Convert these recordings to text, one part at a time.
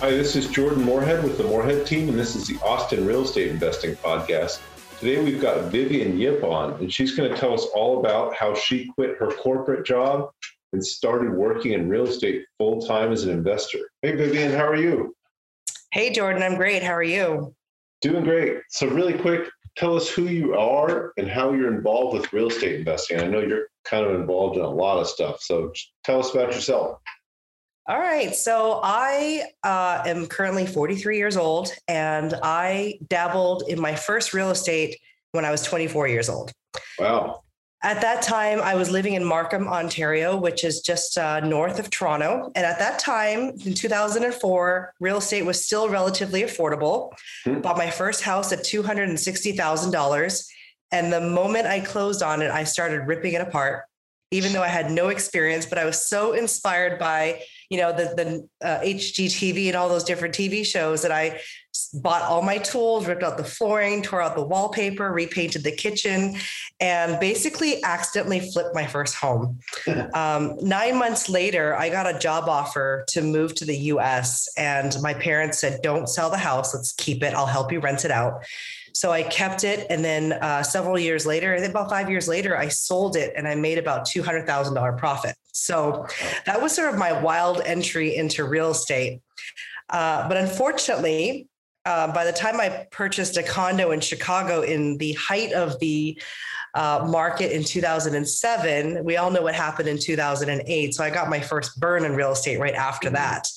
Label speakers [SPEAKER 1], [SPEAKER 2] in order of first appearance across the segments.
[SPEAKER 1] Hi, this is Jordan Moorhead with the Moorhead team, and this is the Austin Real Estate Investing Podcast. Today we've got Vivian Yip on, and she's going to tell us all about how she quit her corporate job and started working in real estate full time as an investor. Hey, Vivian, how are you?
[SPEAKER 2] Hey, Jordan, I'm great. How are you?
[SPEAKER 1] Doing great. So, really quick, tell us who you are and how you're involved with real estate investing. I know you're kind of involved in a lot of stuff, so tell us about yourself.
[SPEAKER 2] All right. So I uh, am currently 43 years old, and I dabbled in my first real estate when I was 24 years old.
[SPEAKER 1] Wow.
[SPEAKER 2] At that time, I was living in Markham, Ontario, which is just uh, north of Toronto. And at that time, in 2004, real estate was still relatively affordable. Hmm. Bought my first house at $260,000. And the moment I closed on it, I started ripping it apart, even though I had no experience. But I was so inspired by you know, the the uh, HGTV and all those different TV shows that I bought all my tools, ripped out the flooring, tore out the wallpaper, repainted the kitchen, and basically accidentally flipped my first home. um, nine months later, I got a job offer to move to the US, and my parents said, Don't sell the house, let's keep it. I'll help you rent it out. So I kept it. And then uh, several years later, I think about five years later, I sold it and I made about $200,000 profit. So that was sort of my wild entry into real estate. Uh, but unfortunately, uh, by the time I purchased a condo in Chicago in the height of the uh, market in 2007, we all know what happened in 2008. So I got my first burn in real estate right after mm-hmm. that.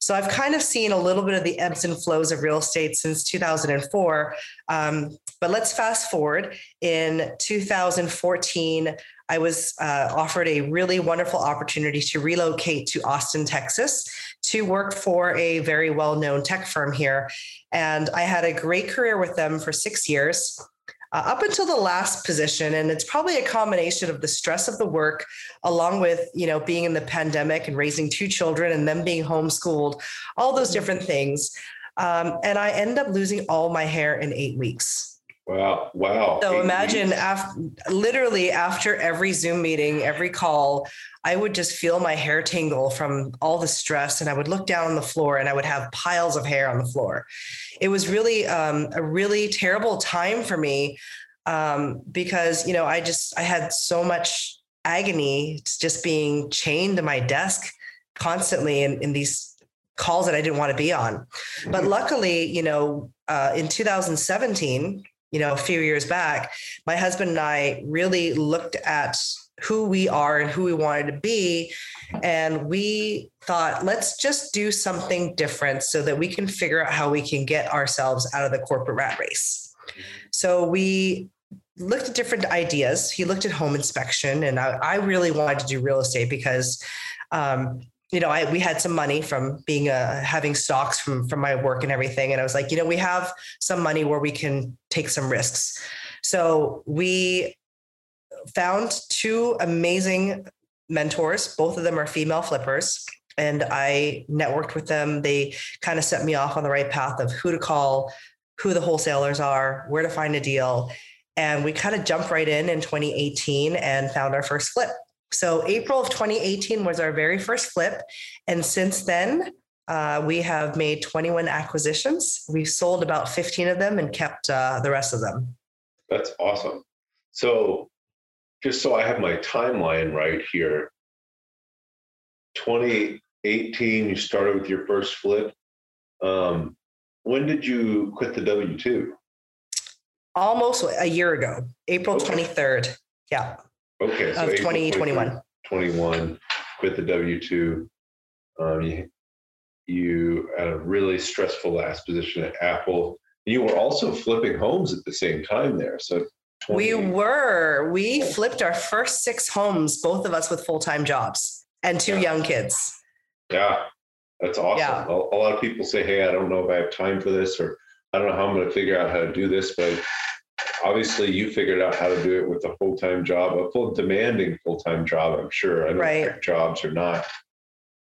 [SPEAKER 2] So I've kind of seen a little bit of the ebbs and flows of real estate since 2004. Um, but let's fast forward. In 2014, I was uh, offered a really wonderful opportunity to relocate to Austin, Texas, to work for a very well known tech firm here. And I had a great career with them for six years uh, up until the last position. And it's probably a combination of the stress of the work along with you know being in the pandemic and raising two children and them being homeschooled all those different things. Um, and i end up losing all my hair in eight weeks
[SPEAKER 1] Wow. Wow.
[SPEAKER 2] So Eight imagine after, literally after every Zoom meeting, every call, I would just feel my hair tingle from all the stress and I would look down on the floor and I would have piles of hair on the floor. It was really um, a really terrible time for me um, because, you know, I just, I had so much agony just being chained to my desk constantly in, in these calls that I didn't want to be on. But mm-hmm. luckily, you know, uh, in 2017, you know, a few years back, my husband and I really looked at who we are and who we wanted to be. And we thought, let's just do something different so that we can figure out how we can get ourselves out of the corporate rat race. So we looked at different ideas. He looked at home inspection, and I, I really wanted to do real estate because um, you know, I we had some money from being uh, having stocks from from my work and everything, and I was like, you know, we have some money where we can take some risks. So we found two amazing mentors. Both of them are female flippers, and I networked with them. They kind of set me off on the right path of who to call, who the wholesalers are, where to find a deal, and we kind of jumped right in in 2018 and found our first flip. So April of 2018 was our very first flip. And since then, uh, we have made 21 acquisitions. We've sold about 15 of them and kept uh, the rest of them.
[SPEAKER 1] That's awesome. So, just so I have my timeline right here 2018, you started with your first flip. Um, when did you quit the W 2?
[SPEAKER 2] Almost a year ago, April okay. 23rd. Yeah.
[SPEAKER 1] Okay.
[SPEAKER 2] So of 2021.
[SPEAKER 1] 21 with the W 2. Um, you, you had a really stressful last position at Apple. You were also flipping homes at the same time there. So
[SPEAKER 2] we were. We flipped our first six homes, both of us with full time jobs and two yeah. young kids.
[SPEAKER 1] Yeah. That's awesome.
[SPEAKER 2] Yeah.
[SPEAKER 1] A, a lot of people say, "Hey, I don't know if I have time for this," or "I don't know how I'm going to figure out how to do this." But obviously, you figured out how to do it with a full time job, a full demanding full time job. I'm sure. I know
[SPEAKER 2] Right.
[SPEAKER 1] jobs are not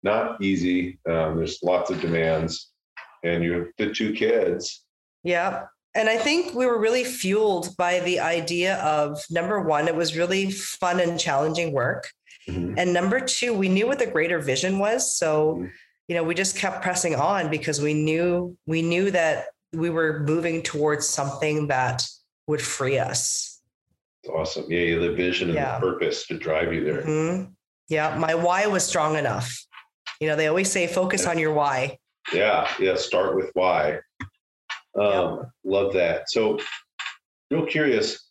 [SPEAKER 1] not easy. Um, there's lots of demands, and you have the two kids.
[SPEAKER 2] Yeah. And I think we were really fueled by the idea of number one, it was really fun and challenging work.
[SPEAKER 1] Mhm.
[SPEAKER 2] And number two, we knew what the greater vision was. So,
[SPEAKER 1] Mhm.
[SPEAKER 2] you know, we just kept pressing on because we knew we knew that we were moving towards something that would free us.
[SPEAKER 1] It's awesome. Yeah, the vision and
[SPEAKER 2] Yeah.
[SPEAKER 1] the purpose to drive you there.
[SPEAKER 2] Mhm. Yeah. My why was strong enough. You know, they always say focus on your why.
[SPEAKER 1] Yeah, yeah. Start with why. Um, Love that. So, real curious.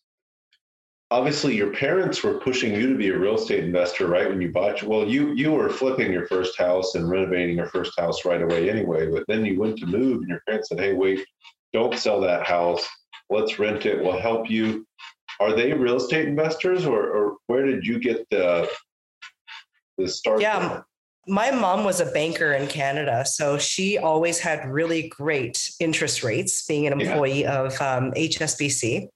[SPEAKER 1] Obviously, your parents were pushing you to be a real estate investor, right? When you bought, well, you you were flipping your first house and renovating your first house right away, anyway. But then you went to move, and your parents said, "Hey, wait, don't sell that house. Let's rent it. We'll help you." Are they real estate investors, or, or where did you get the the start?
[SPEAKER 2] Yeah, my mom was a banker in Canada, so she always had really great interest rates, being an
[SPEAKER 1] Yeah.
[SPEAKER 2] employee of um, HSBC.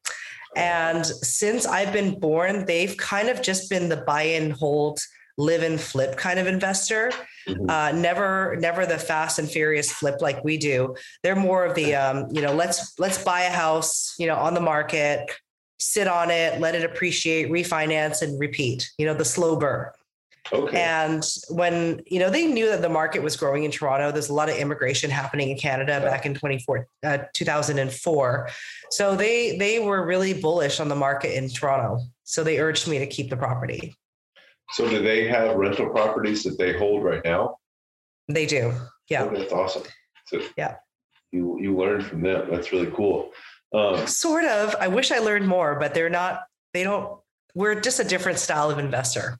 [SPEAKER 2] And since I've been born, they've kind of just been the buy and hold, live and flip kind of investor.
[SPEAKER 1] Mhm.
[SPEAKER 2] Uh, never, never the fast and furious flip like we do. They're more of the, um, you know, let's let's buy a house, you know, on the market, sit on it, let it appreciate, refinance, and repeat. You know, the slow burn.
[SPEAKER 1] okay.
[SPEAKER 2] And when, you know, they knew that the market was growing in Toronto, there's a lot of immigration happening in Canada back in 24, uh, 2004. So they, they were really bullish on the market in Toronto. So they urged me to keep the property.
[SPEAKER 1] So, do they have rental properties that they hold right now?
[SPEAKER 2] They do. Yeah.
[SPEAKER 1] Oh, that's awesome. So,
[SPEAKER 2] Yeah.
[SPEAKER 1] you you learned from them. That's really cool. Um,
[SPEAKER 2] Sort of. I wish I learned more, but they're not, they don't, we're just a different style of investor.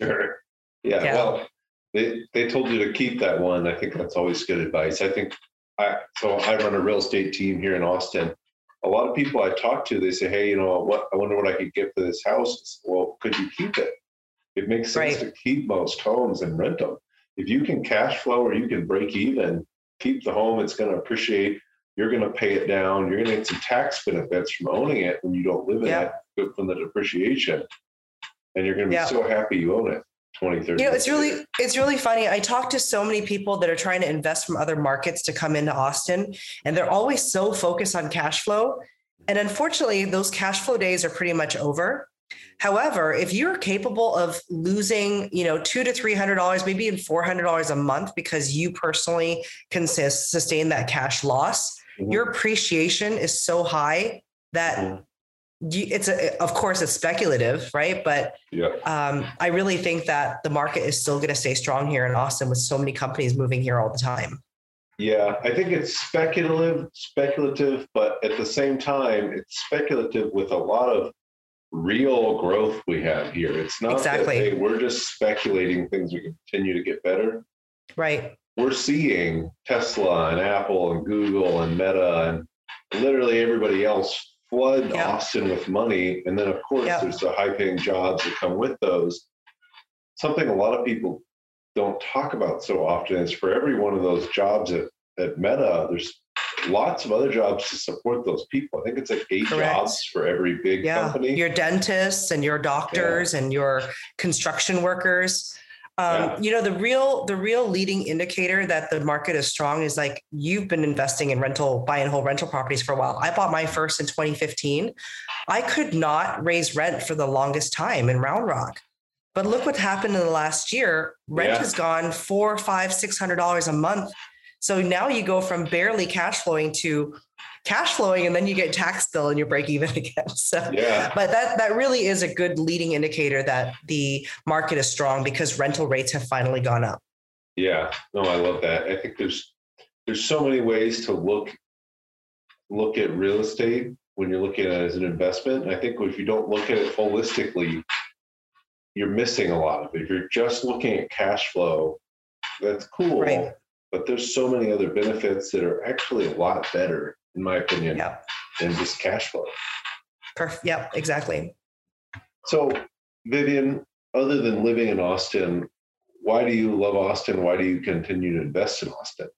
[SPEAKER 1] sure. Yeah,
[SPEAKER 2] Yeah.
[SPEAKER 1] Well, they they told you to keep that one. I think that's always good advice. I think I so I run a real estate team here in Austin. A lot of people I talk to, they say, "Hey, you know what? I wonder what I could get for this house." Well, could you keep it? It makes sense
[SPEAKER 2] Right.
[SPEAKER 1] to keep most homes and rent them. If you can cash flow or you can break even, keep the home. It's going to appreciate. You're going to pay it down. You're going to get some tax benefits from owning it when you don't live in
[SPEAKER 2] Yeah.
[SPEAKER 1] it but from the depreciation. And you're going to be
[SPEAKER 2] Yeah.
[SPEAKER 1] so happy you own it 20, 30
[SPEAKER 2] You know, it's really it's really funny. I talk to so many people that are trying to invest from other markets to come into Austin, and they're always so focused on cash flow. And unfortunately, those cash flow days are pretty much over. However, if you're capable of losing, you know, two to three hundred dollars, maybe even four hundred dollars a month because you personally can sus- sustain that cash loss,
[SPEAKER 1] Mhm.
[SPEAKER 2] your appreciation is so high that
[SPEAKER 1] Mhm.
[SPEAKER 2] you, it's a, of course it's speculative, right? But
[SPEAKER 1] Yeah.
[SPEAKER 2] um, I really think that the market is still going to stay strong here in Austin with so many companies moving here all the time.
[SPEAKER 1] Yeah, I think it's speculative, speculative, but at the same time, it's speculative with a lot of real growth we have here. It's not
[SPEAKER 2] Exactly.
[SPEAKER 1] that hey, we're just speculating things we continue to get better.
[SPEAKER 2] Right.
[SPEAKER 1] We're seeing Tesla and Apple and Google and Meta and literally everybody else flood
[SPEAKER 2] Yeah.
[SPEAKER 1] Austin with money. And then, of course,
[SPEAKER 2] Yeah.
[SPEAKER 1] there's the high paying jobs that come with those. Something a lot of people don't talk about so often is for every one of those jobs at, at Meta, there's lots of other jobs to support those people. I think it's like eight
[SPEAKER 2] Correct.
[SPEAKER 1] jobs for every big
[SPEAKER 2] Yeah.
[SPEAKER 1] company.
[SPEAKER 2] Your dentists and your doctors and your construction workers. Um,
[SPEAKER 1] Yeah.
[SPEAKER 2] You know, the real the real leading indicator that the market is strong is like you've been investing in rental, buy and hold rental properties for a while. I bought my first in 2015. I could not raise rent for the longest time in Round Rock. But look what happened in the last year. Rent
[SPEAKER 1] Yeah.
[SPEAKER 2] has gone four, five, six hundred dollars a month. So now you go from barely cash flowing to cash flowing, and then you get tax bill and you break even again. So
[SPEAKER 1] yeah.
[SPEAKER 2] but that that really is a good leading indicator that the market is strong because rental rates have finally gone up.
[SPEAKER 1] Yeah, no, I love that. I think there's there's so many ways to look look at real estate when you're looking at it as an investment. And I think if you don't look at it holistically, you're missing a lot of it. If you're just looking at cash flow, that's cool.
[SPEAKER 2] Right.
[SPEAKER 1] But there's so many other benefits that are actually a lot better, in my opinion,
[SPEAKER 2] Yeah.
[SPEAKER 1] than just cash flow.
[SPEAKER 2] Perfect. Yep. Exactly.
[SPEAKER 1] So, Vivian, other than living in Austin, why do you love Austin? Why do you continue to invest in Austin?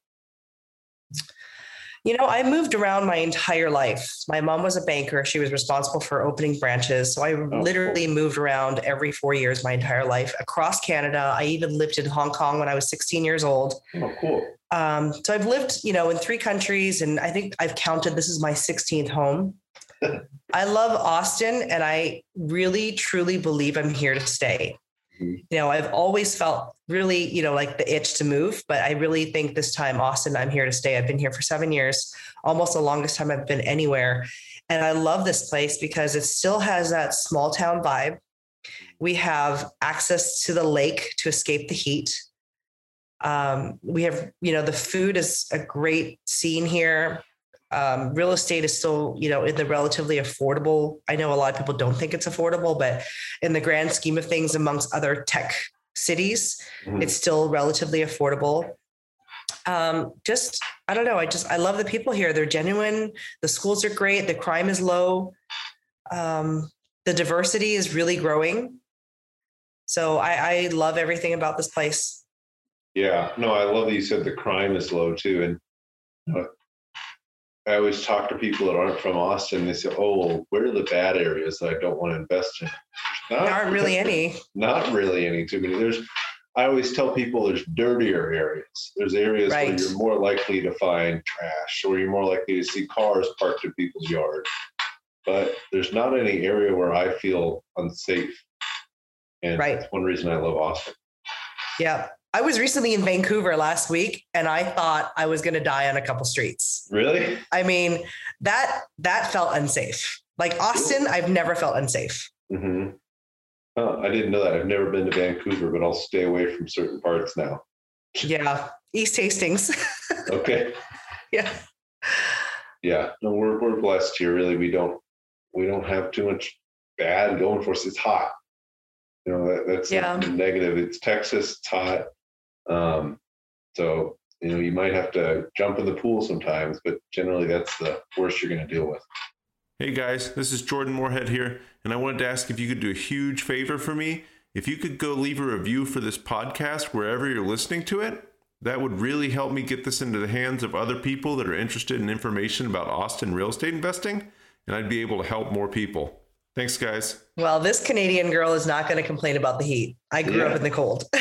[SPEAKER 2] You know, I moved around my entire life. My mom was a banker. She was responsible for opening branches. So I oh, literally cool. moved around every four years my entire life across Canada. I even lived in Hong Kong when I was 16 years old.
[SPEAKER 1] Oh, cool.
[SPEAKER 2] Um, so I've lived, you know, in three countries, and I think I've counted this is my 16th home. I love Austin, and I really, truly believe I'm here to stay. Mm-hmm. You know, I've always felt really, you know, like the itch to move, but I really think this time, Austin, I'm here to stay. I've been here for seven years, almost the longest time I've been anywhere. And I love this place because it still has that small town vibe. We have access to the lake to escape the heat. Um, we have, you know, the food is a great scene here um, real estate is still, you know, in the relatively affordable. I know a lot of people don't think it's affordable, but in the grand scheme of things, amongst other tech cities, mm-hmm. it's still relatively affordable. Um, just, I don't know. I just, I love the people here. They're genuine. The schools are great. The crime is low. Um, the diversity is really growing. So I, I love everything about this place.
[SPEAKER 1] Yeah, no, I love that you said the crime is low too. And know, I always talk to people that aren't from Austin. They say, "Oh, well, where are the bad areas that I don't want to invest in?"
[SPEAKER 2] Not, there aren't really any.
[SPEAKER 1] Not really any too many. There's. I always tell people there's dirtier areas. There's areas right. where you're more likely to find trash, or you're more likely to see cars parked in people's yards. But there's not any area where I feel unsafe, and right. that's one reason I love Austin.
[SPEAKER 2] Yeah, I was recently in Vancouver last week and I thought I was going to die on a couple streets.
[SPEAKER 1] Really?
[SPEAKER 2] I mean, that that felt unsafe. Like Austin, I've never felt unsafe.
[SPEAKER 1] Mm-hmm. Oh, I didn't know that. I've never been to Vancouver, but I'll stay away from certain parts now.
[SPEAKER 2] Yeah, East Hastings.
[SPEAKER 1] okay.
[SPEAKER 2] Yeah.
[SPEAKER 1] Yeah. No, we're we're blessed here. Really, we don't we don't have too much bad going for us. It's hot. You know, that, that's yeah. negative. It's Texas. It's hot. Um, so, you know, you might have to jump in the pool sometimes, but generally that's the worst you're going to deal with.
[SPEAKER 3] Hey guys, this is Jordan Moorhead here, and I wanted to ask if you could do a huge favor for me. If you could go leave a review for this podcast wherever you're listening to it, that would really help me get this into the hands of other people that are interested in information about Austin real estate investing, and I'd be able to help more people. Thanks, guys.
[SPEAKER 2] Well, this Canadian girl is not going to complain about the heat. I grew yeah. up in the cold.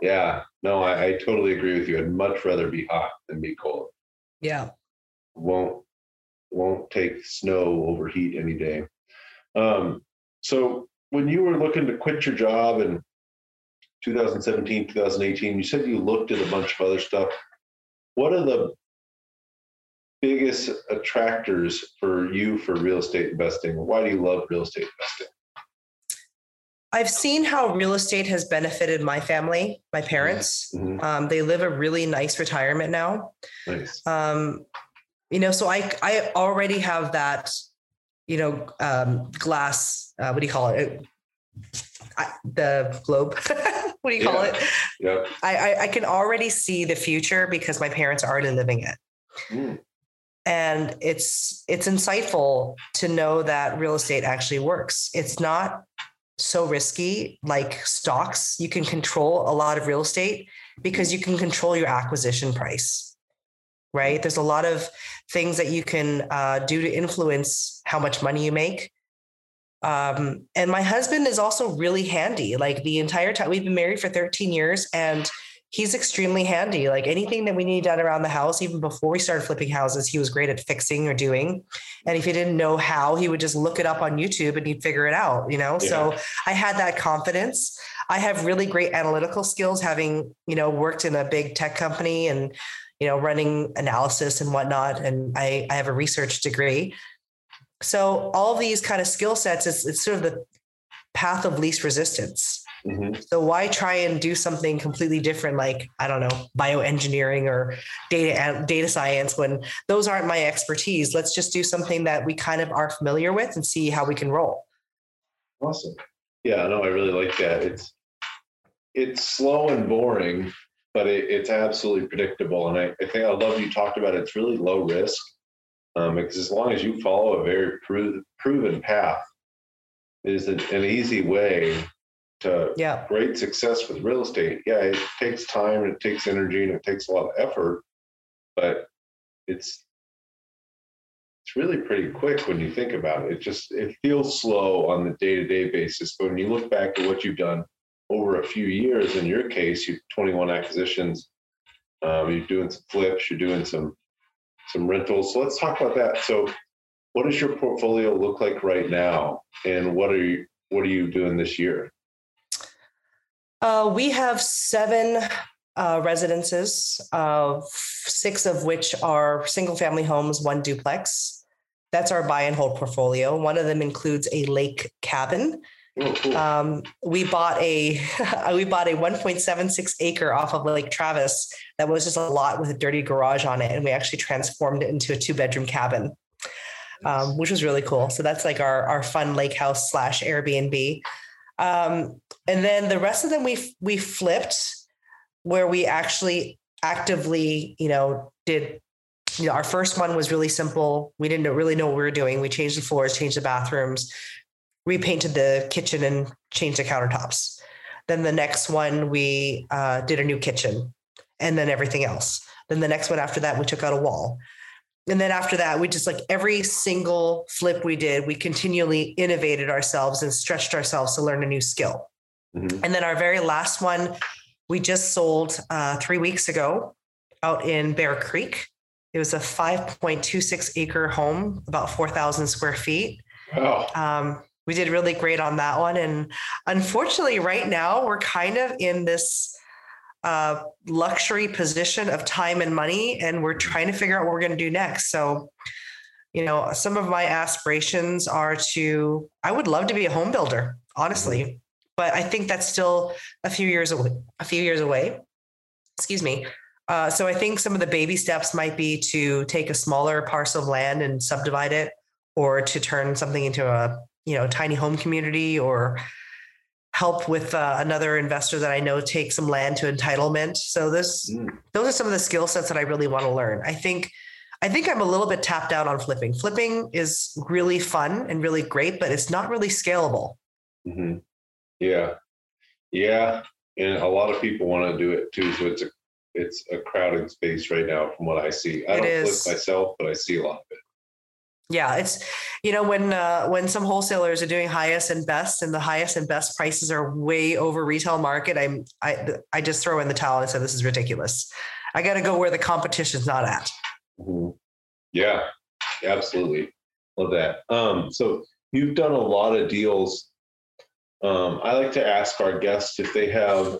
[SPEAKER 1] yeah, no, I, I, totally agree with you. I'd much rather be hot than be cold.
[SPEAKER 2] Yeah.
[SPEAKER 1] Won't won't take snow over heat any day. Um, so when you were looking to quit your job in 2017, 2018, you said you looked at a bunch of other stuff. What are the biggest attractors for you for real estate investing? Why do you love real estate investing?
[SPEAKER 2] I've seen how real estate has benefited my family, my parents. Mm-hmm. Um, they live a really nice retirement now.
[SPEAKER 1] Nice.
[SPEAKER 2] Um, you know, so I I already have that, you know, um, glass. Uh, what do you call it? I, the globe. what do you call
[SPEAKER 1] yeah. it? Yeah.
[SPEAKER 2] I, I, I can already see the future because my parents are already living it. Mm and it's it's insightful to know that real estate actually works it's not so risky like stocks you can control a lot of real estate because you can control your acquisition price right? There's a lot of things that you can uh, do to influence how much money you make. Um, and my husband is also really handy like the entire time we've been married for 13 years and he's extremely handy. Like anything that we need done around the house, even before we started flipping houses, he was great at fixing or doing. And if he didn't know how, he would just look it up on YouTube and he'd figure it out, you know? Yeah. So I had that confidence. I have really great analytical skills, having, you know, worked in a big tech company and, you know, running analysis and whatnot. And I, I have a research degree. So all these kind of skill sets, it's, it's sort of the path of least resistance Mm-hmm. So why try and do something completely different, like I don't know, bioengineering or data data science, when those aren't my expertise? Let's just do something that we kind of are familiar with and see how we can roll.
[SPEAKER 1] Awesome. Yeah, no, I really like that. It's it's slow and boring, but it, it's absolutely predictable. And I, I think I love you talked about it. it's really low risk um, because as long as you follow a very pro- proven path, it is an, an easy way to
[SPEAKER 2] Yeah.
[SPEAKER 1] great success with real estate. Yeah, it takes time and it takes energy and it takes a lot of effort, but it's it's really pretty quick when you think about it. It just it feels slow on the day-to-day basis, but when you look back at what you've done over a few years, in your case, you've 21 acquisitions, um, you're doing some flips, you're doing some some rentals. So let's talk about that. So, what does your portfolio look like right now, and what are you what are you doing this year?
[SPEAKER 2] Uh, we have seven uh, residences, uh, six of which are single family homes, one duplex. That's our buy and hold portfolio. One of them includes a lake cabin.
[SPEAKER 1] Oh.
[SPEAKER 2] Um, we bought a we bought a 1.76 acre off of Lake Travis that was just a lot with a dirty garage on it, and we actually transformed it into a two bedroom cabin, um, which was really cool. So that's like our our fun lake house slash Airbnb. Um, and then the rest of them we we flipped where we actually actively, you know, did you know, our first one was really simple. We didn't really know what we were doing. We changed the floors, changed the bathrooms, repainted the kitchen, and changed the countertops. Then the next one, we uh, did a new kitchen, and then everything else. Then the next one after that, we took out a wall. And then after that, we just like every single flip we did, we continually innovated ourselves and stretched ourselves to learn a new skill.
[SPEAKER 1] Mhm.
[SPEAKER 2] And then our very last one, we just sold uh, three weeks ago out in Bear Creek. It was a 5.26 acre home, about 4,000 square feet.
[SPEAKER 1] Wow.
[SPEAKER 2] Um, we did really great on that one. And unfortunately, right now, we're kind of in this uh, luxury position of time and money, and we're trying to figure out what we're going to do next. So, you know, some of my aspirations are to, I would love to be a home builder, honestly, but I think that's still a few years away, a few years away. Excuse me. Uh, so I think some of the baby steps might be to take a smaller parcel of land and subdivide it, or to turn something into a you know tiny home community, or help with uh, another investor that I know take some land to entitlement. So this
[SPEAKER 1] Mm.
[SPEAKER 2] those are some of the skill sets that I really want to learn. I think I think I'm a little bit tapped out on flipping. Flipping is really fun and really great, but it's not really scalable.
[SPEAKER 1] hmm Yeah, yeah, and a lot of people want to do it too. So it's a it's a crowded space right now, from what I see. I
[SPEAKER 2] It
[SPEAKER 1] don't
[SPEAKER 2] is.
[SPEAKER 1] flip myself, but I see a lot of it.
[SPEAKER 2] Yeah, it's you know when uh, when some wholesalers are doing highest and best, and the highest and best prices are way over retail market. I'm I I just throw in the towel and say this is ridiculous. I got to go where the competition's not at.
[SPEAKER 1] Mhm. Yeah, absolutely. Love that. Um, so you've done a lot of deals. Um, I like to ask our guests if they have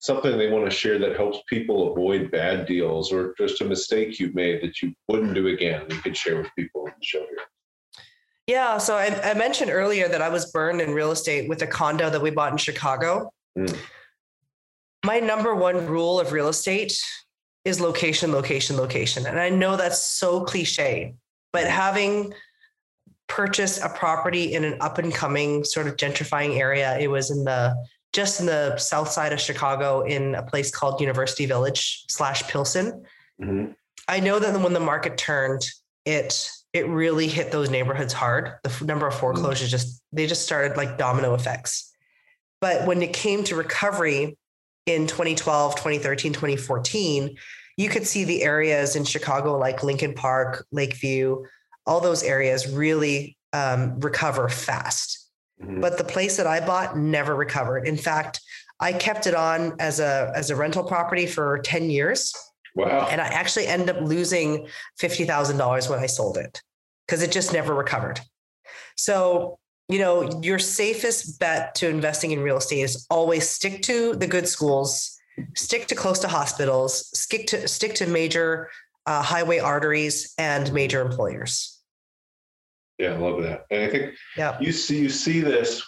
[SPEAKER 1] something they want to share that helps people avoid bad deals or just a mistake you've made that you wouldn't do again. You could share with people on the show here.
[SPEAKER 2] Yeah, so I, I mentioned earlier that I was burned in real estate with a condo that we bought in Chicago.
[SPEAKER 1] Mm.
[SPEAKER 2] My number one rule of real estate is location, location, location. And I know that's so cliche, but having purchased a property in an up and coming sort of gentrifying area, it was in the just in the south side of Chicago in a place called University Village slash Pilsen.
[SPEAKER 1] Mhm.
[SPEAKER 2] I know that when the market turned, it it really hit those neighborhoods hard. The number of foreclosures just they just started like domino effects. But when it came to recovery in 2012, 2013, 2014, you could see the areas in Chicago like Lincoln Park, Lakeview, all those areas really um, recover fast.
[SPEAKER 1] Mhm.
[SPEAKER 2] But the place that I bought never recovered. In fact, I kept it on as a as a rental property for 10 years
[SPEAKER 1] Wow.
[SPEAKER 2] and I actually ended up losing fifty thousand dollars when I sold it because it just never recovered. So you know your safest bet to investing in real estate is always stick to the good schools, stick to close to hospitals, stick to stick to major uh, highway arteries and major employers.
[SPEAKER 1] Yeah, I love that. And I think
[SPEAKER 2] Yeah.
[SPEAKER 1] you see you see this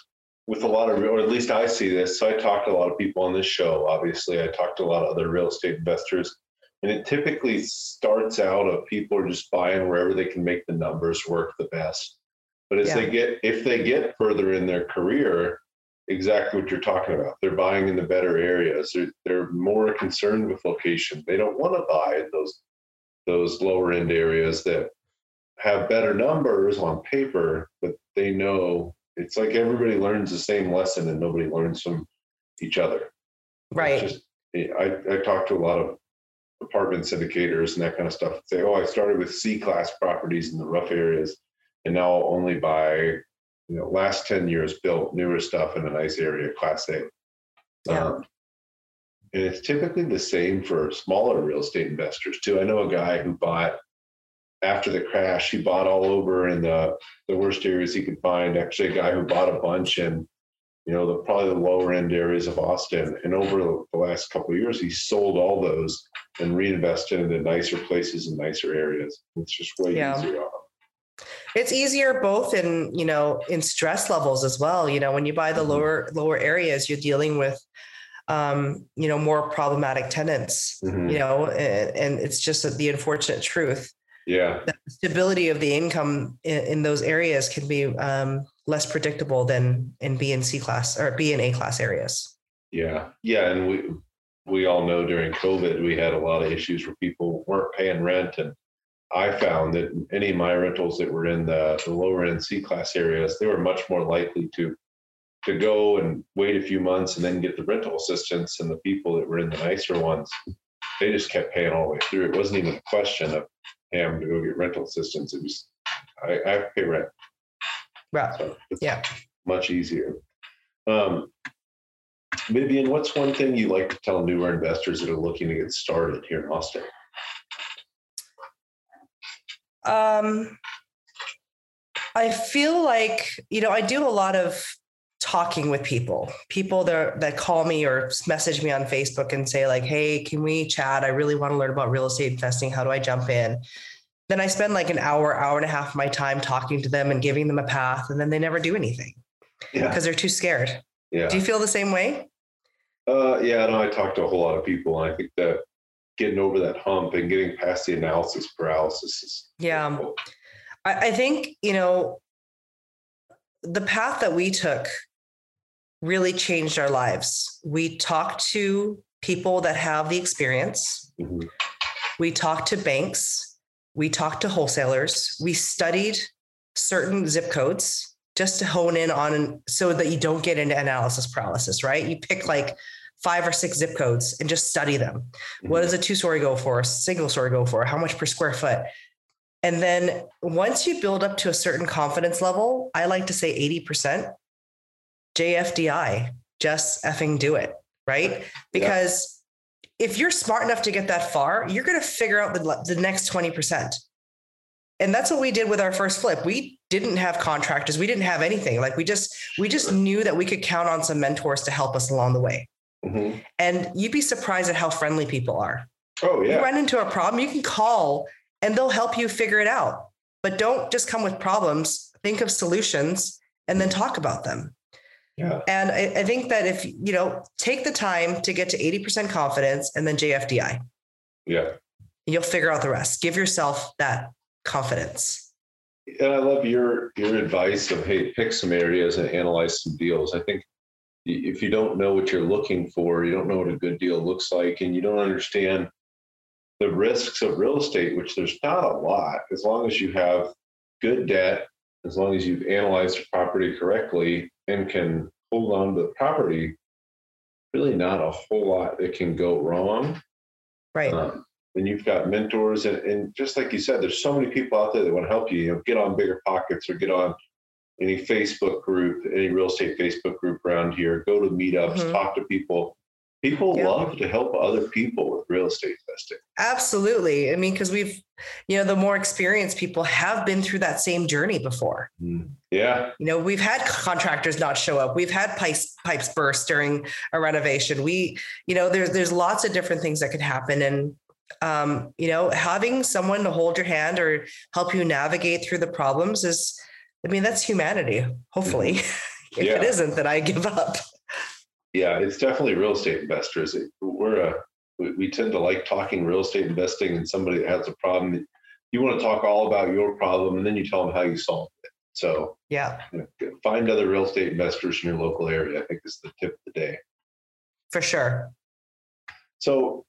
[SPEAKER 1] with a lot of or at least I see this. So I talk to a lot of people on this show. Obviously, I talk to a lot of other real estate investors. And it typically starts out of people are just buying wherever they can make the numbers work the best. But as they get if they get further in their career, exactly what you're talking about. They're buying in the better areas. They're, they're more concerned with location. They don't want to buy in those those lower end areas that have better numbers on paper, but they know it's like everybody learns the same lesson and nobody learns from each other.
[SPEAKER 2] Right.
[SPEAKER 1] Just, I, I talk to a lot of apartment syndicators and that kind of stuff. Say, oh, I started with C class properties in the rough areas, and now I'll only buy, you know, last 10 years built newer stuff in a nice area, class A.
[SPEAKER 2] Yeah.
[SPEAKER 1] Um, and it's typically the same for smaller real estate investors too. I know a guy who bought after the crash, he bought all over in the, the worst areas he could find. Actually, a guy who bought a bunch in, you know, the probably the lower end areas of Austin. And over the last couple of years, he sold all those and reinvested into nicer places and nicer areas. It's just way
[SPEAKER 2] Yeah.
[SPEAKER 1] easier.
[SPEAKER 2] it's easier both in you know in stress levels as well you know when you buy the
[SPEAKER 1] Mhm.
[SPEAKER 2] lower lower areas you're dealing with um you know more problematic tenants
[SPEAKER 1] Mhm.
[SPEAKER 2] you know and, and it's just the unfortunate truth
[SPEAKER 1] Yeah.
[SPEAKER 2] that the stability of the income in, in those areas can be um less predictable than in b and c class or b and a class areas
[SPEAKER 1] Yeah. Yeah. And we, we all know during COVID, we had a lot of issues where people weren't paying rent. And I found that any of my rentals that were in the, the lower end C class areas, they were much more likely to to go and wait a few months and then get the rental assistance. And the people that were in the nicer ones, they just kept paying all the way through. It wasn't even a question of, hey, I'm going to go get rental assistance. It was, I, I have to pay rent.
[SPEAKER 2] right
[SPEAKER 1] So
[SPEAKER 2] Yeah.
[SPEAKER 1] much easier. Um, Vivian, what's one thing you like to tell newer investors that are looking to get started here in Austin?
[SPEAKER 2] Um, I feel like you know I do a lot of talking with people, people that that call me or message me on Facebook and say like, "Hey, can we chat? I really want to learn about real estate investing. How do I jump in?" Then I spend like an hour, hour and a half of my time talking to them and giving them a path, and then they never do anything
[SPEAKER 1] Yeah,
[SPEAKER 2] because they're too scared.
[SPEAKER 1] yeah,
[SPEAKER 2] Do you feel the same way?
[SPEAKER 1] uh, yeah. No, I talk to a whole lot of people, and I think that getting over that hump and getting past the analysis paralysis is
[SPEAKER 2] Yeah.
[SPEAKER 1] difficult.
[SPEAKER 2] I think, you know, the path that we took really changed our lives. We talked to people that have the experience,
[SPEAKER 1] Mhm.
[SPEAKER 2] we talked to banks, we talked to wholesalers, we studied certain zip codes just to hone in on so that you don't get into analysis paralysis, right? You pick like five or six zip codes and just study them. What does a two story go for? A single story go for? How much per square foot? And then once you build up to a certain confidence level, I like to say 80%, JFDI, just effing do it, right? Because if you're smart enough to get that far, you're going to figure out the, the next 20%. And that's what we did with our first flip. We didn't have contractors. We didn't have anything. Like we just, we just knew that we could count on some mentors to help us along the way.
[SPEAKER 1] Mhm.
[SPEAKER 2] And you'd be surprised at how friendly people are
[SPEAKER 1] Oh yeah.
[SPEAKER 2] you run into a problem, you can call and they'll help you figure it out. But don't just come with problems, think of solutions and then talk about them.
[SPEAKER 1] Yeah,
[SPEAKER 2] And I, I think that if, you know, take the time to get to 80% confidence and then JFDI,
[SPEAKER 1] yeah.
[SPEAKER 2] you'll figure out the rest. Give yourself that confidence.
[SPEAKER 1] And I love your your advice of hey, pick some areas and analyze some deals. I think if you don't know what you're looking for, you don't know what a good deal looks like, and you don't understand the risks of real estate, which there's not a lot, as long as you have good debt, as long as you've analyzed the property correctly and can hold on to the property, really not a whole lot that can go wrong.
[SPEAKER 2] Right.
[SPEAKER 1] Um, and you've got mentors, and, and just like you said, there's so many people out there that want to help you. You know, get on Bigger Pockets or get on any Facebook group, any real estate Facebook group around here. Go to meetups,
[SPEAKER 2] Mhm.
[SPEAKER 1] talk to people. People
[SPEAKER 2] Yeah.
[SPEAKER 1] love to help other people with real estate investing.
[SPEAKER 2] Absolutely. I mean, because we've, you know, the more experienced people have been through that same journey before.
[SPEAKER 1] Yeah,
[SPEAKER 2] You know, we've had contractors not show up. We've had pipes pipes burst during a renovation. We, you know, there's there's lots of different things that could happen, and um, you know, having someone to hold your hand or help you navigate through the problems is, I mean, that's humanity. Hopefully, if it
[SPEAKER 1] Yeah.
[SPEAKER 2] isn't, then I give up.
[SPEAKER 1] Yeah, it's definitely real estate investors. We're a we, tend to like talking real estate investing, and somebody that has a problem, you want to talk all about your problem, and then you tell them how you solved it. So
[SPEAKER 2] Yeah,
[SPEAKER 1] find other real estate investors in your local area. I think is the tip of the day.
[SPEAKER 2] for sure.
[SPEAKER 1] So,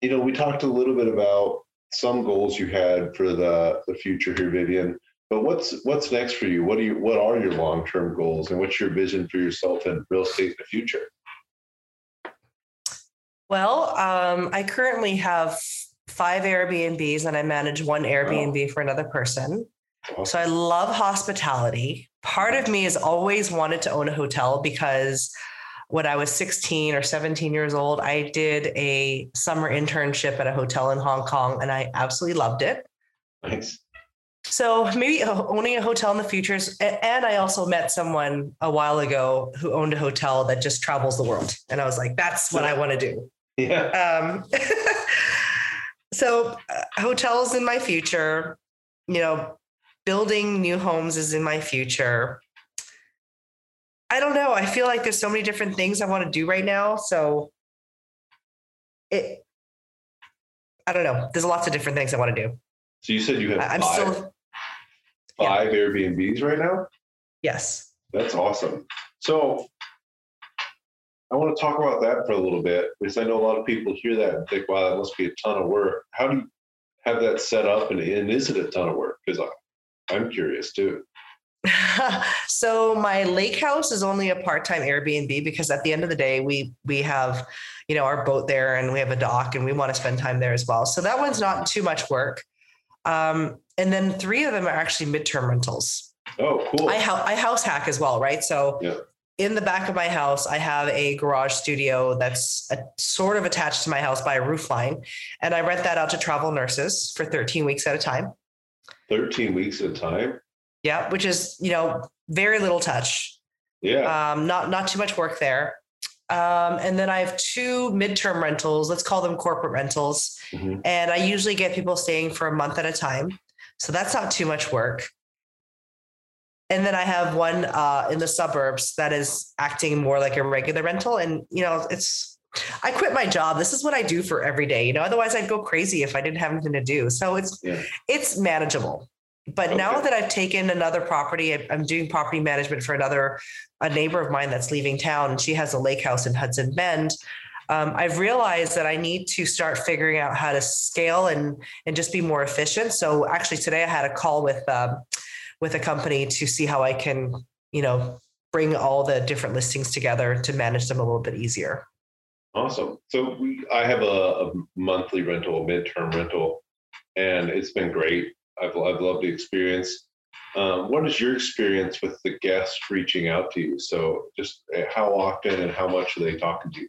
[SPEAKER 1] you know, we talked a little bit about some goals you had for the the future here, Vivian. But what's what's next for you? What do you what are your long term goals, and what's your vision for yourself in real estate in the future?
[SPEAKER 2] Well, um, I currently have five Airbnbs and I manage one Airbnb for another person. So I love hospitality. Part of me has always wanted to own a hotel because when I was 16 or 17 years old, I did a summer internship at a hotel in Hong Kong and I absolutely loved it.
[SPEAKER 1] Nice.
[SPEAKER 2] So maybe owning a hotel in the future. And I also met someone a while ago who owned a hotel that just travels the world. And I was like, that's what I want to do.
[SPEAKER 1] Yeah.
[SPEAKER 2] Um, so uh, hotels in my future, you know, building new homes is in my future. I don't know. I feel like there's so many different things I want to do right now. So it, I don't know. There's lots of different things I want to do.
[SPEAKER 1] So you said you have
[SPEAKER 2] I'm
[SPEAKER 1] five,
[SPEAKER 2] still, yeah.
[SPEAKER 1] five Airbnbs right now?
[SPEAKER 2] yes.
[SPEAKER 1] That's awesome. So I want to talk about that for a little bit because I know a lot of people hear that and think, wow, that must be a ton of work. How do you have that set up and, and is it a ton of work? Because I'm curious too.
[SPEAKER 2] so my lake house is only a part-time Airbnb because at the end of the day, we we have, you know, our boat there and we have a dock and we want to spend time there as well. So that one's not too much work. Um, and then three of them are actually midterm rentals.
[SPEAKER 1] Oh, cool.
[SPEAKER 2] I, I house hack as well, right? So
[SPEAKER 1] yeah.
[SPEAKER 2] in the back of my house, I have a garage studio that's a, sort of attached to my house by a roof line. And I rent that out to travel nurses for 13 weeks at a time.
[SPEAKER 1] 13 weeks at a time?
[SPEAKER 2] Yeah, which is, you know, very little touch.
[SPEAKER 1] Yeah.
[SPEAKER 2] Um, not not too much work there. Um, and then I have two midterm rentals. Let's call them corporate rentals. Mm-hmm. And I usually get people staying for a month at a time. So that's not too much work. And then I have one uh, in the suburbs that is acting more like a regular rental. And, you know, it's, I quit my job. This is what I do for every day. You know, otherwise I'd go crazy if I didn't have anything to do. So it's, yeah. it's manageable. But okay. now that I've taken another property, I'm doing property management for another a neighbor of mine that's leaving town, and she has a lake house in Hudson Bend. Um, I've realized that I need to start figuring out how to scale and and just be more efficient. So actually, today I had a call with um, with a company to see how I can, you know, bring all the different listings together to manage them a little bit easier.
[SPEAKER 1] Awesome. So we, I have a, a monthly rental, a midterm rental, and it's been great. I've, I've loved the experience. Um, what is your experience with the guests reaching out to you? So, just uh, how often and how much are they talking to you?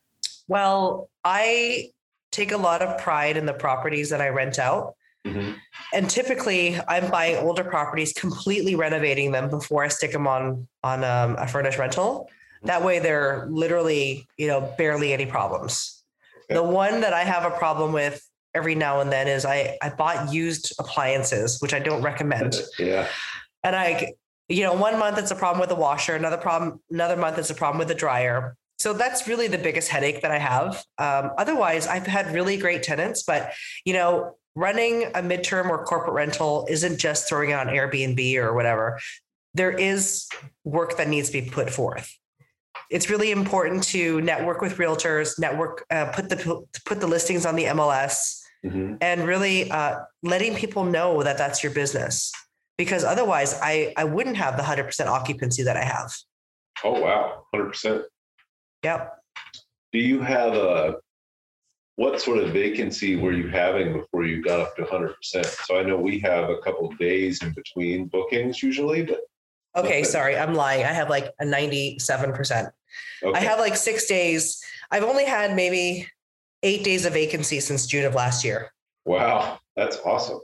[SPEAKER 2] Well, I take a lot of pride in the properties that I rent out. Mm-hmm. And typically, I'm buying older properties, completely renovating them before I stick them on on um, a furnished rental. That way, they're literally, you know, barely any problems. Okay. The one that I have a problem with every now and then is I I bought used appliances, which I don't recommend.
[SPEAKER 1] yeah.
[SPEAKER 2] And I, you know, one month it's a problem with the washer, another problem, another month it's a problem with the dryer. So that's really the biggest headache that I have. Um, otherwise, I've had really great tenants, but you know, running a midterm or corporate rental isn't just throwing it on Airbnb or whatever. There is work that needs to be put forth. It's really important to network with realtors, network, uh, put the put the listings on the MLS, mm-hmm. and really uh, letting people know that that's your business. Because otherwise, I I wouldn't have the hundred percent occupancy that I have.
[SPEAKER 1] Oh wow, hundred percent.
[SPEAKER 2] Yep.
[SPEAKER 1] Do you have a what sort of vacancy were you having before you got up to 100%? So I know we have a couple days in between bookings usually, but.
[SPEAKER 2] Okay, sorry, I'm lying. I have like a 97%. Okay. I have like six days. I've only had maybe eight days of vacancy since June of last year.
[SPEAKER 1] Wow, that's awesome.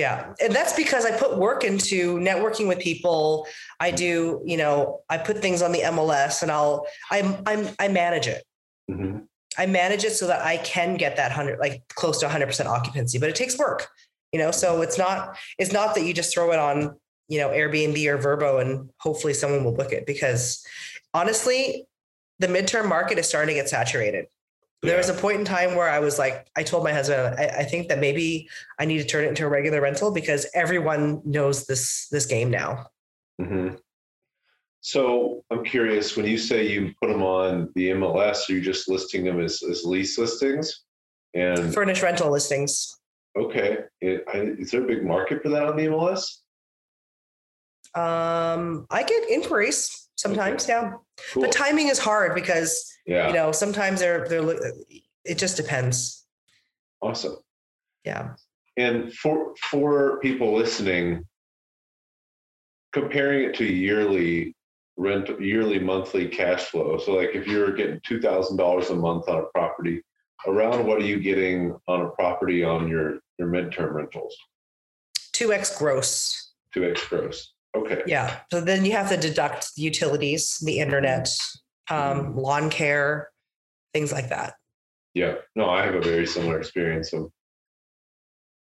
[SPEAKER 2] Yeah. And that's because I put work into networking with people. I do, you know, I put things on the MLS and I'll, I'm, I'm, I manage it. Mm-hmm. I manage it so that I can get that hundred, like close to 100% occupancy, but it takes work, you know? So it's not, it's not that you just throw it on, you know, Airbnb or VRBO and hopefully someone will book it because honestly, the midterm market is starting to get saturated. There was a point in time where I was like, I told my husband, I, I think that maybe I need to turn it into a regular rental because everyone knows this this game now.
[SPEAKER 1] hmm So I'm curious, when you say you put them on the MLS, are you just listing them as, as lease listings? And
[SPEAKER 2] Furnished rental listings.
[SPEAKER 1] okay, it, I, is there a big market for that on the MLS?
[SPEAKER 2] Um, I get inquiries sometimes, yeah.
[SPEAKER 1] Cool.
[SPEAKER 2] But timing is hard because
[SPEAKER 1] yeah,
[SPEAKER 2] you know sometimes they're they're it just depends.
[SPEAKER 1] awesome.
[SPEAKER 2] Yeah.
[SPEAKER 1] And for for people listening, comparing it to yearly rent, yearly monthly cash flow. So, like if you're getting two thousand dollars a month on a property, around what are you getting on a property on your your midterm rentals?
[SPEAKER 2] Two X gross.
[SPEAKER 1] Two X gross. Okay.
[SPEAKER 2] Yeah. So then you have to deduct the utilities, the internet, um, lawn care, things like that.
[SPEAKER 1] Yeah. No, I have a very similar experience. I'm,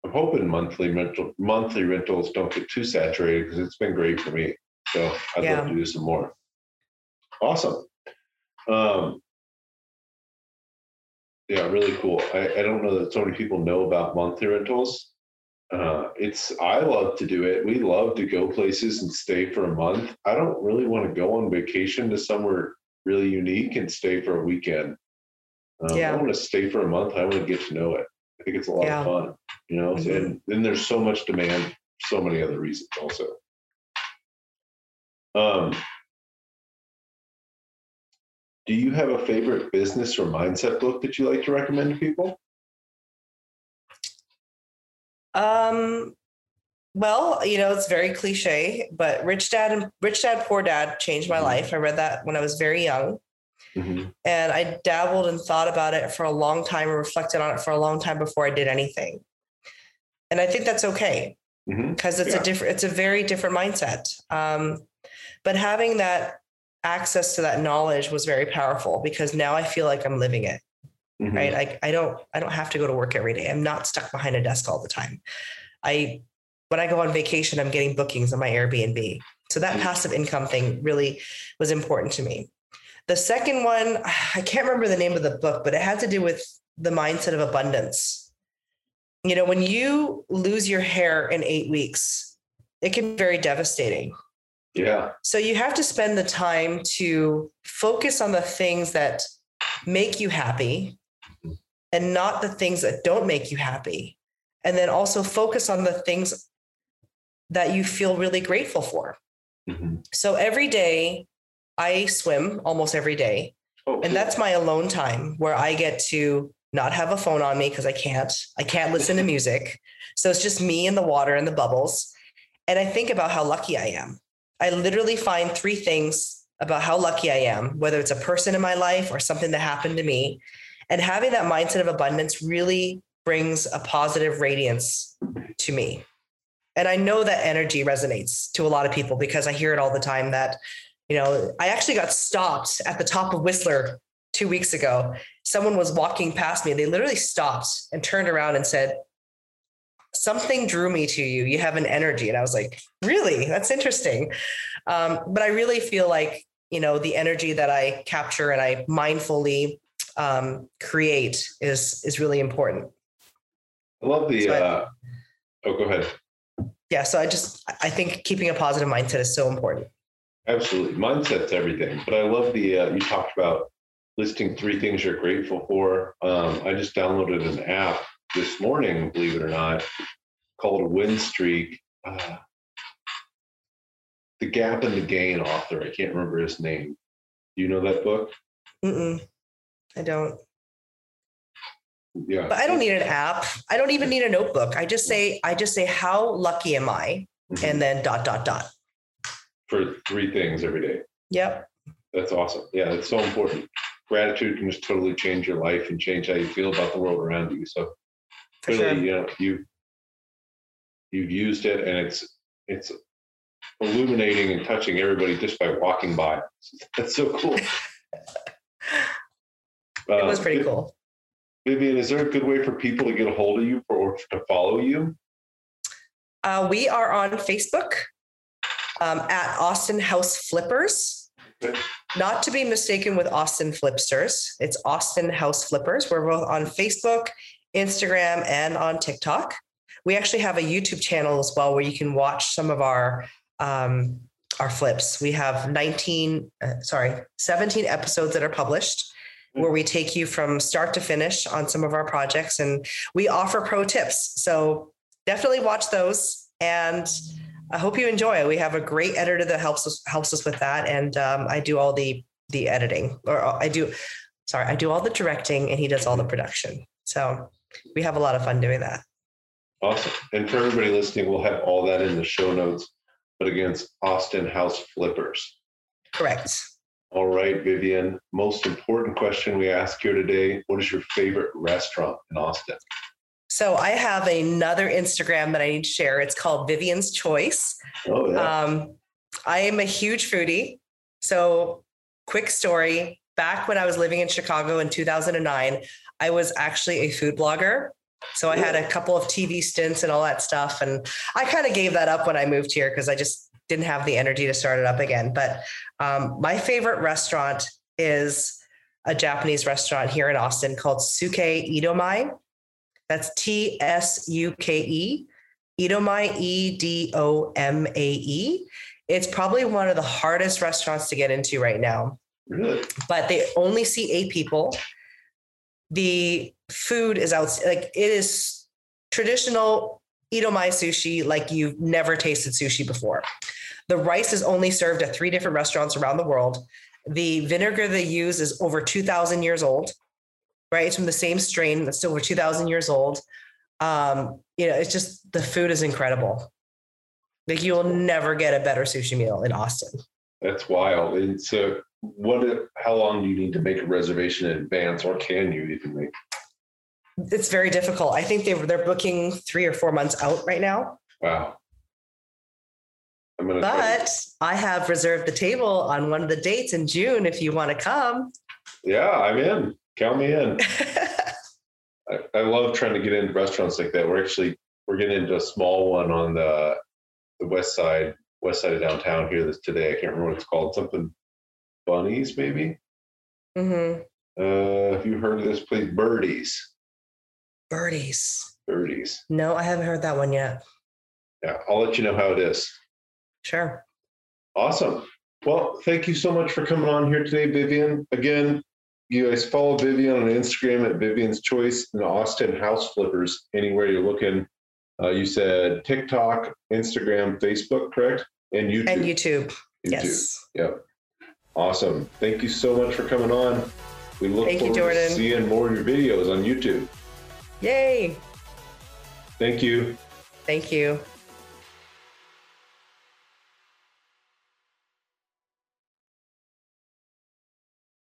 [SPEAKER 1] I'm hoping monthly rental monthly rentals don't get too saturated because it's been great for me. So I'd
[SPEAKER 2] Yeah.
[SPEAKER 1] love to do some more. Awesome. Um, yeah, really cool. I, I don't know that so many people know about monthly rentals. Uh, it's I love to do it. We love to go places and stay for a month. I don't really want to go on vacation to somewhere really unique and stay for a weekend. Um,
[SPEAKER 2] Yeah.
[SPEAKER 1] I want to stay for a month. I want to get to know it. I think it's a lot
[SPEAKER 2] Yeah.
[SPEAKER 1] of fun, you know.
[SPEAKER 2] Mhm.
[SPEAKER 1] And then there's so much demand, so many other reasons also. Um, do you have a favorite business or mindset book that you like to recommend to people?
[SPEAKER 2] Um, well, you know, it's very cliche, but Rich Dad and Rich Dad Poor Dad changed my
[SPEAKER 1] Mhm.
[SPEAKER 2] life. I read that when I was very young.
[SPEAKER 1] Mhm.
[SPEAKER 2] and I dabbled and thought about it for a long time and reflected on it for a long time before I did anything. And I think that's okay because it's
[SPEAKER 1] Yeah.
[SPEAKER 2] a different, it's a very different mindset. Um, but having that access to that knowledge was very powerful because now I feel like I'm living it.
[SPEAKER 1] Mhm.
[SPEAKER 2] Right. I, I don't I don't have to go to work every day. I'm not stuck behind a desk all the time. I when I go on vacation, I'm getting bookings on my Airbnb. So that
[SPEAKER 1] Mhm.
[SPEAKER 2] passive income thing really was important to me. The second one, I can't remember the name of the book, but it had to do with the mindset of abundance. You know, when you lose your hair in eight weeks, it can be very devastating.
[SPEAKER 1] Yeah.
[SPEAKER 2] So you have to spend the time to focus on the things that make you happy and not the things that don't make you happy. And then also focus on the things that you feel really grateful for.
[SPEAKER 1] Mhm.
[SPEAKER 2] So every day I swim almost every day.
[SPEAKER 1] Oh,
[SPEAKER 2] And that's my alone time where I get to not have a phone on me because I can't. I can't listen to music. So it's just me and the water and the bubbles. And I think about how lucky I am. I literally find three things about how lucky I am, whether it's a person in my life or something that happened to me. And having that mindset of abundance really brings a positive radiance to me. And I know that energy resonates to a lot of people because I hear it all the time that, you know, I actually got stopped at the top of Whistler two weeks ago. Someone was walking past me. They literally stopped and turned around and said, Something drew me to you. You have an energy. And I was like, Really? That's interesting. Um, but I really feel like, you know, the energy that I capture and I mindfully um, create is is really important.
[SPEAKER 1] I love the.
[SPEAKER 2] So I-
[SPEAKER 1] Uh, oh, go ahead.
[SPEAKER 2] Yeah. So I just I think keeping a positive mindset is so important.
[SPEAKER 1] Absolutely. Mindset's everything. But I love the, uh, you talked about listing three things you're grateful for. Um, I just downloaded an app this morning, believe it or not, called Win Streak. Uh, the Gap and the Gain author. I can't remember his name. Do you know that book?
[SPEAKER 2] Mm-mm, I don't.
[SPEAKER 1] Yeah.
[SPEAKER 2] But I don't need an app. I don't even need a notebook. I just say I just say how lucky am I,
[SPEAKER 1] Mhm.
[SPEAKER 2] and then dot dot dot.
[SPEAKER 1] for three things every day.
[SPEAKER 2] Yep.
[SPEAKER 1] That's awesome. Yeah, that's so important. Gratitude can just totally change your life and change how you feel about the world around you. So
[SPEAKER 2] For
[SPEAKER 1] clearly,
[SPEAKER 2] sure.
[SPEAKER 1] you know, you you've used it and it's it's illuminating and touching everybody just by walking by. That's so cool.
[SPEAKER 2] It was
[SPEAKER 1] Uh,
[SPEAKER 2] pretty
[SPEAKER 1] Vi-
[SPEAKER 2] cool.
[SPEAKER 1] Vivian, is there a good way for people to get a hold of you or to follow you?
[SPEAKER 2] Uh, we are on Facebook. um, at Austin House Flippers. Not to be mistaken with Austin Flipsters. It's Austin House Flippers. We're both on Facebook, Instagram, and on TikTok. We actually have a YouTube channel as well where you can watch some of our um, our flips. We have 19, uh, sorry, 17 episodes that are published where we take you from start to finish on some of our projects and we offer pro tips. So definitely watch those and I hope you enjoy it. We have a great editor that helps us helps us with that and um, I do all the the editing or I do sorry, I do all the directing and he does all the production. So we have a lot of fun doing that.
[SPEAKER 1] Awesome. And for everybody listening, we'll have all that in the show notes. But against Austin House Flippers.
[SPEAKER 2] Correct.
[SPEAKER 1] All right, Vivian. Most important question we ask here today What is your favorite restaurant in Austin?
[SPEAKER 2] So I have another Instagram that I need to share. It's called Vivian's Choice.
[SPEAKER 1] Oh, yeah.
[SPEAKER 2] Um, I am a huge foodie. So, quick story back when I was living in Chicago in 2009, I was actually a food blogger. So I had a couple of TV stints and all that stuff. And I kind of gave that up when I moved here because I just didn't have the energy to start it up again. But um, my favorite restaurant is a Japanese restaurant here in Austin called Tsuke Edomae. That's T S U K E, Edomae, E D O M A E. It's probably one of the hardest restaurants to get into right now.
[SPEAKER 1] Really?
[SPEAKER 2] But they only see eight people. The food is out like it is traditional Edomae sushi like you've never tasted sushi before. The rice is only served at three different restaurants around the world. The vinegar they use is over 2,000 years old, right? It's from the same strain that's over 2,000 years old. Um, you know, it's just the food is incredible. Like you will never get a better sushi meal in Austin.
[SPEAKER 1] That's wild. And so, what? How long do you need to make a reservation in advance, or can you even make?
[SPEAKER 2] It's very difficult. I think they they're booking three or four months out right now.
[SPEAKER 1] Wow. I'm gonna.
[SPEAKER 2] But I have reserved the table on one of the dates in June if you want to come.
[SPEAKER 1] yeah, I'm in. Count me in. I, I love trying to get into restaurants like that. We're actually we're getting into a small one on the the west side, west side of downtown here. This today. I can't remember what it's called. Something bunnies maybe.
[SPEAKER 2] Mm-hmm.
[SPEAKER 1] Uh, have you heard of this place? Birdies.
[SPEAKER 2] Birdies.
[SPEAKER 1] Birdies.
[SPEAKER 2] No, I haven't heard that one yet.
[SPEAKER 1] Yeah, I'll let you know how it is.
[SPEAKER 2] Sure.
[SPEAKER 1] Awesome. Well, thank you so much for coming on here today, Vivian. Again, you guys follow Vivian on Instagram at Vivian's Choice and Austin House Flippers. Anywhere you're looking, uh, you said TikTok, Instagram, Facebook, correct? And YouTube.
[SPEAKER 2] And YouTube.
[SPEAKER 1] YouTube.
[SPEAKER 2] Yes.
[SPEAKER 1] Yep. Awesome. Thank you so much for coming on. We look
[SPEAKER 2] Thank you,
[SPEAKER 1] forward to
[SPEAKER 2] Jordan.
[SPEAKER 1] seeing more of your videos on YouTube.
[SPEAKER 2] Yay.
[SPEAKER 1] Thank you.
[SPEAKER 2] Thank you.